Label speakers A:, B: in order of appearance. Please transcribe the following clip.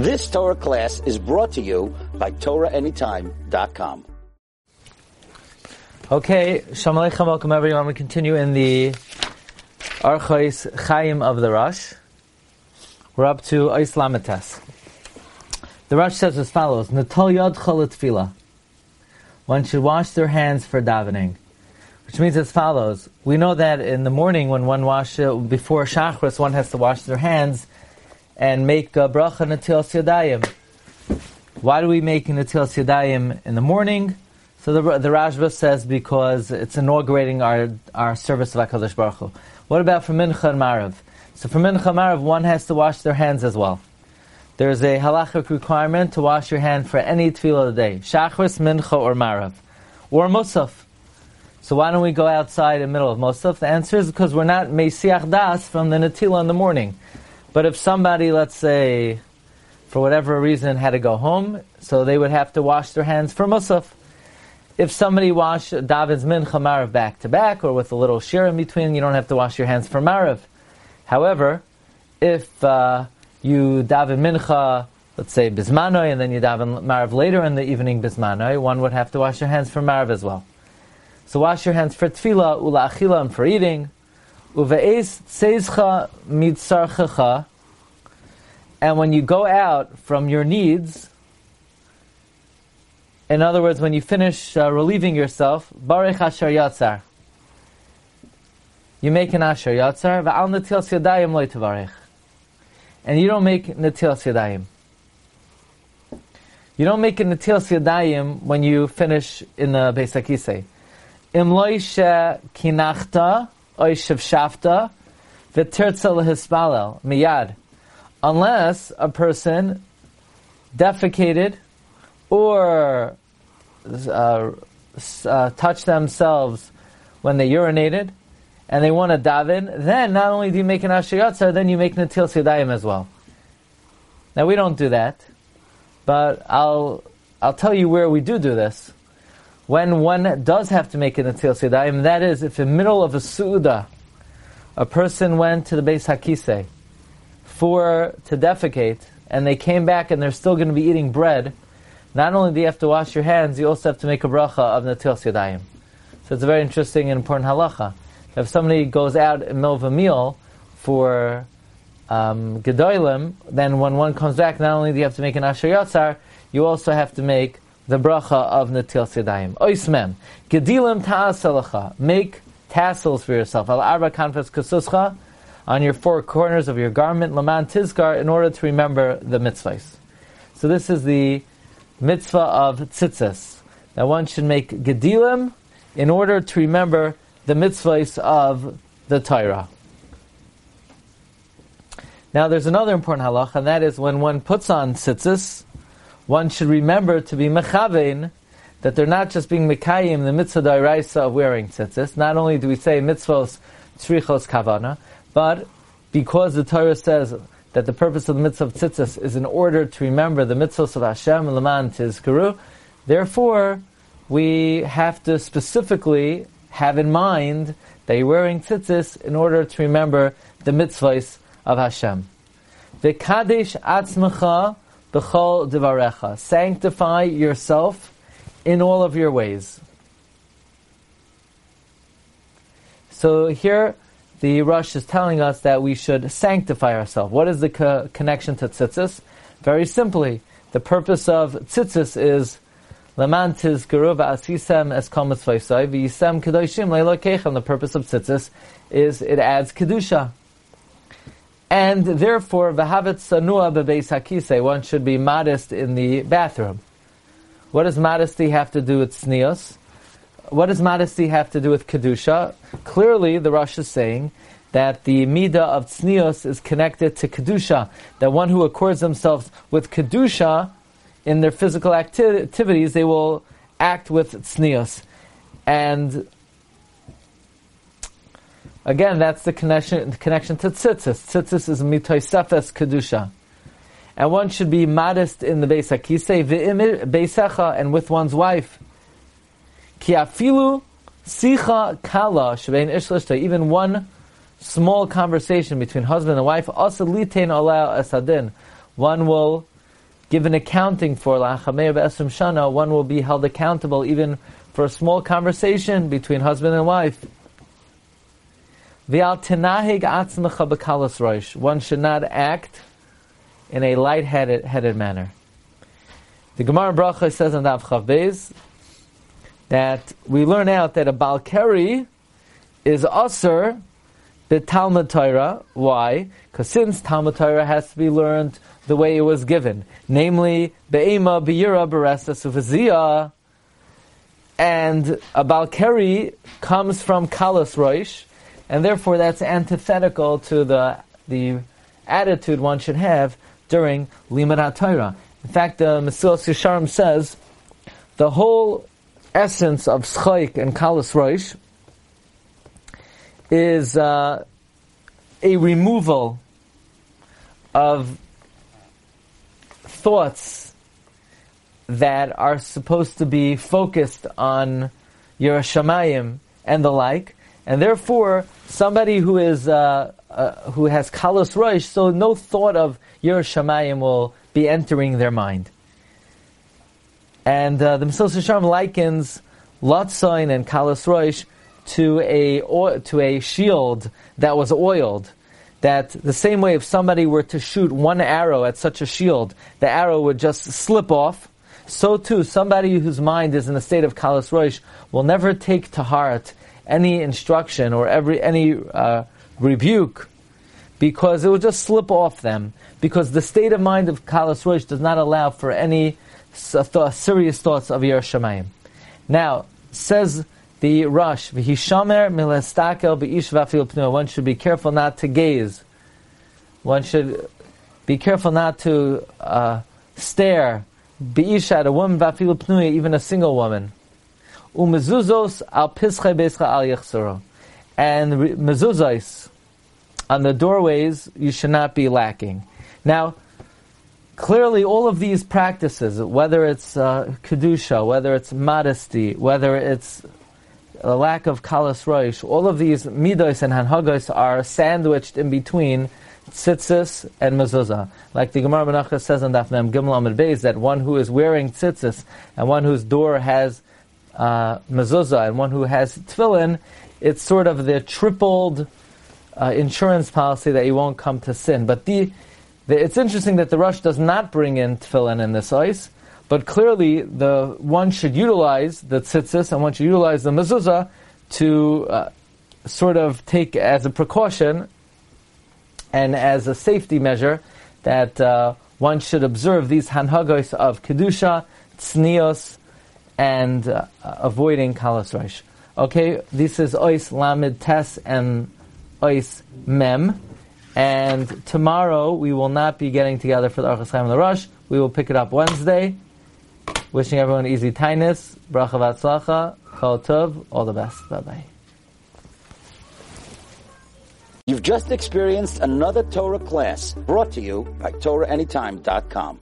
A: This Torah class is brought to you by TorahAnytime.com.
B: Okay, Shalom Aleichem, welcome everyone. We continue in the Archais Chaim of the Rosh. We're up to ois lamid tes. The Rosh says as follows, Natal Yad Tefillah. One should wash their hands for davening. Which means as follows. We know that in the morning when one washes, before Shachris, one has to wash their hands and make a bracha natil yadayim. Why do we make natil yadayim in the morning? So the, the Rashba says because it's inaugurating our, our service of HaKadosh Baruch Hu. What about for Mincha and Marav? So for Mincha and Marav, one has to wash their hands as well. There's a halachic requirement to wash your hand for any tefillah of the day. Shachris, Mincha, or Marav. Or Musaf. So why don't we go outside in the middle of Musaf? The answer is because we're not Mesiach Das from the Natila in the morning. But if somebody, let's say, for whatever reason, had to go home, so they would have to wash their hands for Musaf. If somebody washed David's Mincha Marav back to back, or with a little shear in between, you don't have to wash your hands for Marav. However, if uh, you daven Mincha, let's say Bismanoi, and then you daven Marav later in the evening Bismanoi, one would have to wash your hands for Marav as well. So wash your hands for Tefillah, Ula Achila, and for eating. Uve'es tseizcha mitzarchecha, and when you go out from your needs, in other words, when you finish uh, relieving yourself, barich asher yatzar, you make an asher yatzar, va'al netil yadayim loy tevarich, and you don't make netil yadayim. You don't make a netil yadayim when you finish in the Beis Hakisei. Im loy she kinachta, oy shafta v'tirtza lehispalel miyad, unless a person defecated or uh, uh, touched themselves when they urinated and they want to daven, then not only do you make an ashiyatza, then you make natil sidayim as well. Now we don't do that, but I'll I'll tell you where we do do this when one does have to make an Atil Sidayim, that is, if in the middle of a Su'udah, a person went to the Beis Hakise for, to defecate, and they came back and they're still going to be eating bread, not only do you have to wash your hands, you also have to make a bracha of Natil Sidayim. So it's a very interesting and important halacha. If somebody goes out in the middle of a meal for um, Gedolim, then when one comes back, not only do you have to make an Asher Yatzar, you also have to make the bracha of Natil Sidayim. Oismem. Gedilim ta'asalacha. Make tassels for yourself. Al arba kanfas kasuscha. On your four corners of your garment, laman tizkar, in order to remember the mitzvahs. So this is the mitzvah of tzitzis. That one should make gedilim in order to remember the mitzvahs of the Torah. Now there's another important halacha, and that is when one puts on tzitzis, one should remember to be mechavein, that they're not just being mekayim the mitzvah dairaisa of wearing tzitzis. Not only do we say mitzvos tzrichos kavana, but because the Torah says that the purpose of the mitzvah of tzitzis is in order to remember the mitzvahs of Hashem and Laman Tizkaru, therefore we have to specifically have in mind that you're wearing tzitzis in order to remember the mitzvahs of Hashem. V'kadesh atzmecha B'chol divarecha. Sanctify yourself in all of your ways. So here, the Rosh is telling us that we should sanctify ourselves. What is the co- connection to tzitzis? Very simply, the purpose of tzitzis is Laman tizgeru v'asisem es v'yisem kedoshim. The purpose of tzitzis is it adds kedusha and therefore v'havet sanua bebeis hakise. One should be modest in the bathroom. What does modesty have to do with tznios? What does modesty have to do with kedusha? Clearly, the Rosh is saying that the midah of tznios is connected to kedusha. That one who accords themselves with kedusha in their physical acti- activities, they will act with tznios. And Again, that's the connection, the connection to tzitzis. Tzitzis is mitoisefes kedusha. And one should be modest in the Beis HaKisei, beisecha, and with one's wife. Ki afilu sicha kala shebein ishlishta, even one small conversation between husband and wife, also litain allow esadin. One will give an accounting for la'achamei be'esrim shana, one will be held accountable even for a small conversation between husband and wife. One should not act in a light-headed headed manner. The Gemara Bracha says in Dav Chav that we learn out that a Balkari is usher the Talmud Torah. Why? Because since Talmud Torah has to be learned the way it was given, namely Be'ema Be'ira Beresta Sufaziyah, and a Balkari comes from Kalas Roish, and therefore that's antithetical to the the attitude one should have during Limud Torah. In fact, the Mesilas Yesharim says the whole essence of Schaik and Kalas Roish is uh, a removal of thoughts that are supposed to be focused on yiras shamayim and the like, and therefore somebody who is uh, uh, who has kalos roish, so no thought of yiras shamayim will be entering their mind. And uh, the Mesilas Yesharim likens Lotzain and kalos roish to a to a shield that was oiled. That the same way if somebody were to shoot one arrow at such a shield, the arrow would just slip off. So too, somebody whose mind is in a state of kalas roish will never take to heart any instruction or every any uh, rebuke because it will just slip off them. Because the state of mind of kalas roish does not allow for any serious thoughts of yiras shamayim. Now says the Rosh. V'hishamer milestakel be'ish v'afil. One should be careful not to gaze. One should be careful not to uh, stare. Be'ish at a woman even a single woman. Umezuzos al pische bescha al yechsoro. And mezuzos on the doorways, you should not be lacking. Now, clearly all of these practices, whether it's uh, kedusha, whether it's modesty, whether it's a lack of kalas roish, all of these midos and hanhagos are sandwiched in between tzitzis and mezuzah. Like the Gemara Menachos says on Daf Mem Gimel Amid Beis, that one who is wearing tzitzis and one whose door has uh, mezuzah and one who has tefillin, it's sort of the tripled uh, insurance policy that you won't come to sin. But the, the, it's interesting that the Rosh does not bring in tefillin in this ice. But clearly, the one should utilize the tzitzis and one should utilize the mezuzah to uh, sort of take as a precaution and as a safety measure that uh, one should observe these hanhagos of kedusha, tznios, and uh, avoiding kalas reish. Okay, this is ois lamid tes and ois mem. And tomorrow we will not be getting together for the Archas and the Rosh. We will pick it up Wednesday. Wishing everyone easy tightness, bracha v'atzlacha, kol tov, all the best. Bye bye.
A: You've just experienced another Torah class brought to you by TorahAnytime.com.